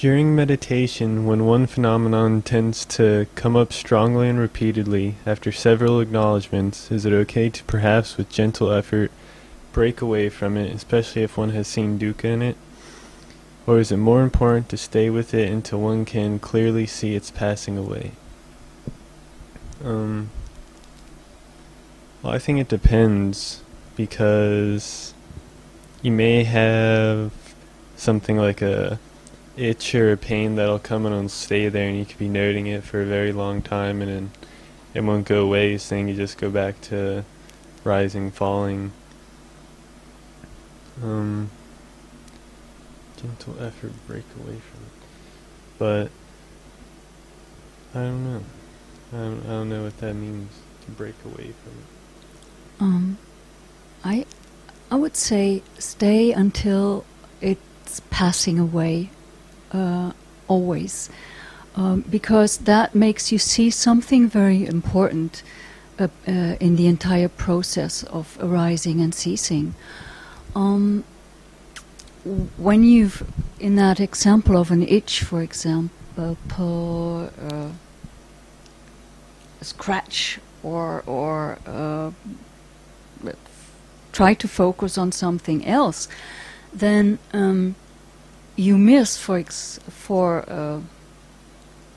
During meditation, when one phenomenon tends to come up strongly and repeatedly after several acknowledgments, is it okay to perhaps with gentle effort break away from it, especially if one has seen dukkha in it? Or is it more important to stay with it until one can clearly see its passing away? Um, well, I think it depends because you may have something like a itch or a pain that'll come and it'll stay there and you could be noting it for a very long time and then it won't go away then you just go back to rising falling. Um, gentle effort break away from it. But I don't know. I don't, I don't know what that means to break away from it. Um, I, I would say stay until it's passing away, uh, always, um, because that makes you see something very important uh, uh, in the entire process of arising and ceasing. Um, when you've, in that example of an itch, for example, uh, a scratch or or uh, try to focus on something else, then um, you miss for ex- for uh,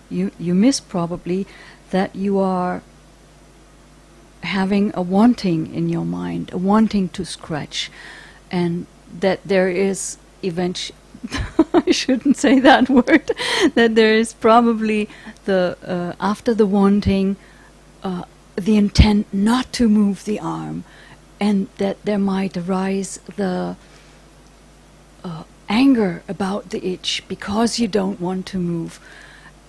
you you miss probably that you are having a wanting in your mind, a wanting to scratch, and that there is eventually. I shouldn't say that word. that there is probably the uh, after the wanting, uh, the intent not to move the arm, and that there might arise the uh, anger about the itch because you don't want to move,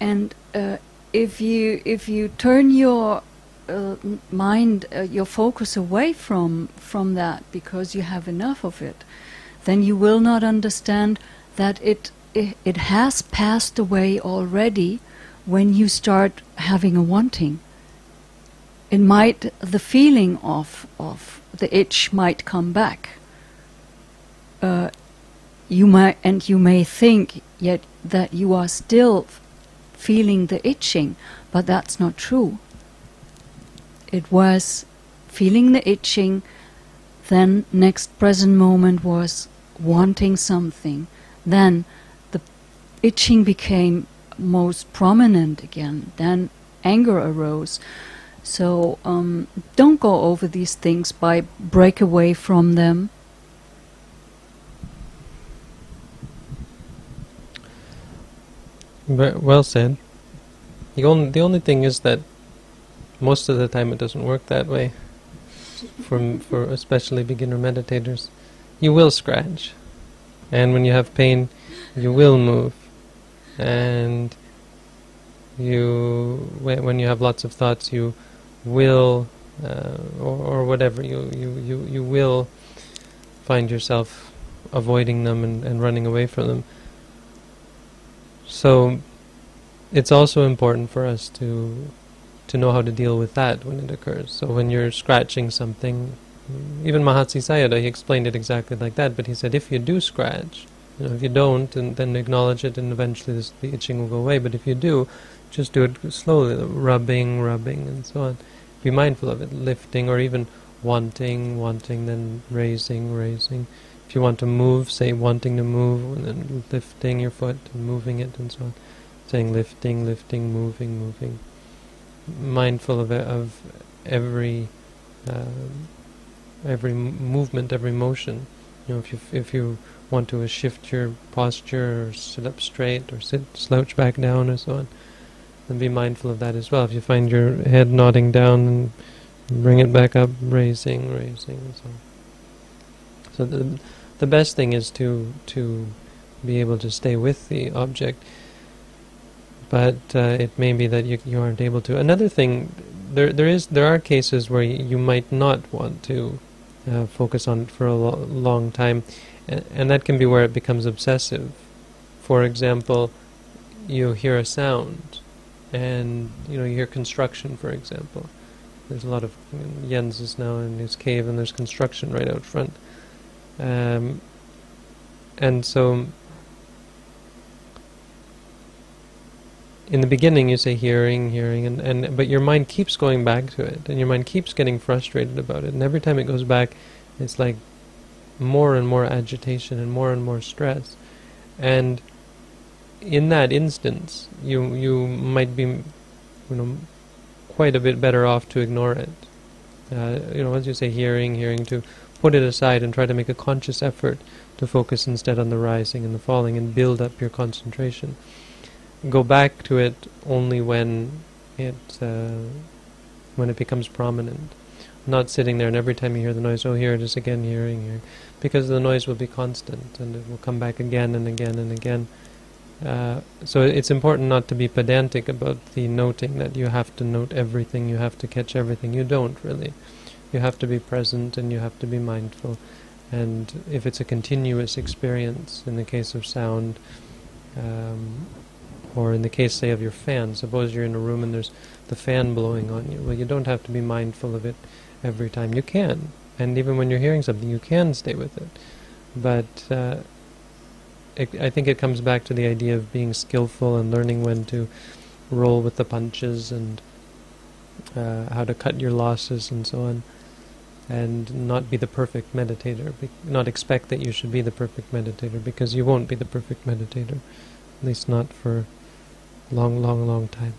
and uh, if you if you turn your uh, mind, uh, your focus away from from that because you have enough of it, then you will not understand that it it, has passed away already when you start having a wanting it might the feeling of of the itch might come back. Uh, you might and you may think yet that you are still feeling the itching, but that's not true. It was feeling the itching, then next present moment was wanting something, then the itching became most prominent again, then anger arose. So um, don't go over these things by break away from them. Well said. The only the only thing is that most of the time it doesn't work that way. For for especially beginner meditators, you will scratch, and when you have pain, you will move, and you when you have lots of thoughts, you will uh, or, or whatever you, you you you will find yourself avoiding them and, and running away from them. So it's also important for us to to know how to deal with that when it occurs. So when you're scratching something, even Mahasi Sayadaw, he explained it exactly like that, but he said if you do scratch, you know, if you don't, and then acknowledge it, and eventually this, the itching will go away. But if you do, just do it slowly, rubbing, rubbing, and so on. Be mindful of it, lifting, or even wanting, wanting, then raising, raising. If you want to move, say wanting to move, and then lifting your foot and moving it, and so on. Saying lifting, lifting, moving, moving. Mindful of of every um, every movement, every motion. You know, if you if you want to uh, shift your posture, or sit up straight, or sit slouch back down, or so on, then be mindful of that as well. If you find your head nodding down, and bring it back up, raising, raising, so. So the the best thing is to to be able to stay with the object, but uh, it may be that you you aren't able to. Another thing, there there is there are cases where you might not want to uh, focus on it for a lo- long time, and, and that can be where it becomes obsessive. For example, you hear a sound, and you know you hear construction, for example. There's a lot of Jens is now in his cave, and there's construction right out front. Um, and so in the beginning you say hearing, hearing, and, and but your mind keeps going back to it, and your mind keeps getting frustrated about it, and every time it goes back, it's like more and more agitation and more and more stress, and in that instance, you you might be, you know, quite a bit better off to ignore it. Uh, you know, as you say, hearing, hearing, to put it aside and try to make a conscious effort to focus instead on the rising and the falling and build up your concentration. Go back to it only when it uh, when it becomes prominent. Not sitting there and every time you hear the noise, oh, here it is again, hearing, here, because the noise will be constant and it will come back again and again and again. Uh, so it's important not to be pedantic about the noting that you have to note everything, you have to catch everything. You don't really. You have to be present and you have to be mindful. And if it's a continuous experience, in the case of sound, um, or in the case, say, of your fan, suppose you're in a room and there's the fan blowing on you. Well, you don't have to be mindful of it every time. You can. And even when you're hearing something, you can stay with it. But uh, I think it comes back to the idea of being skillful and learning when to roll with the punches and uh, how to cut your losses and so on and not be the perfect meditator, be, not expect that you should be the perfect meditator, because you won't be the perfect meditator, at least not for long, long, long time.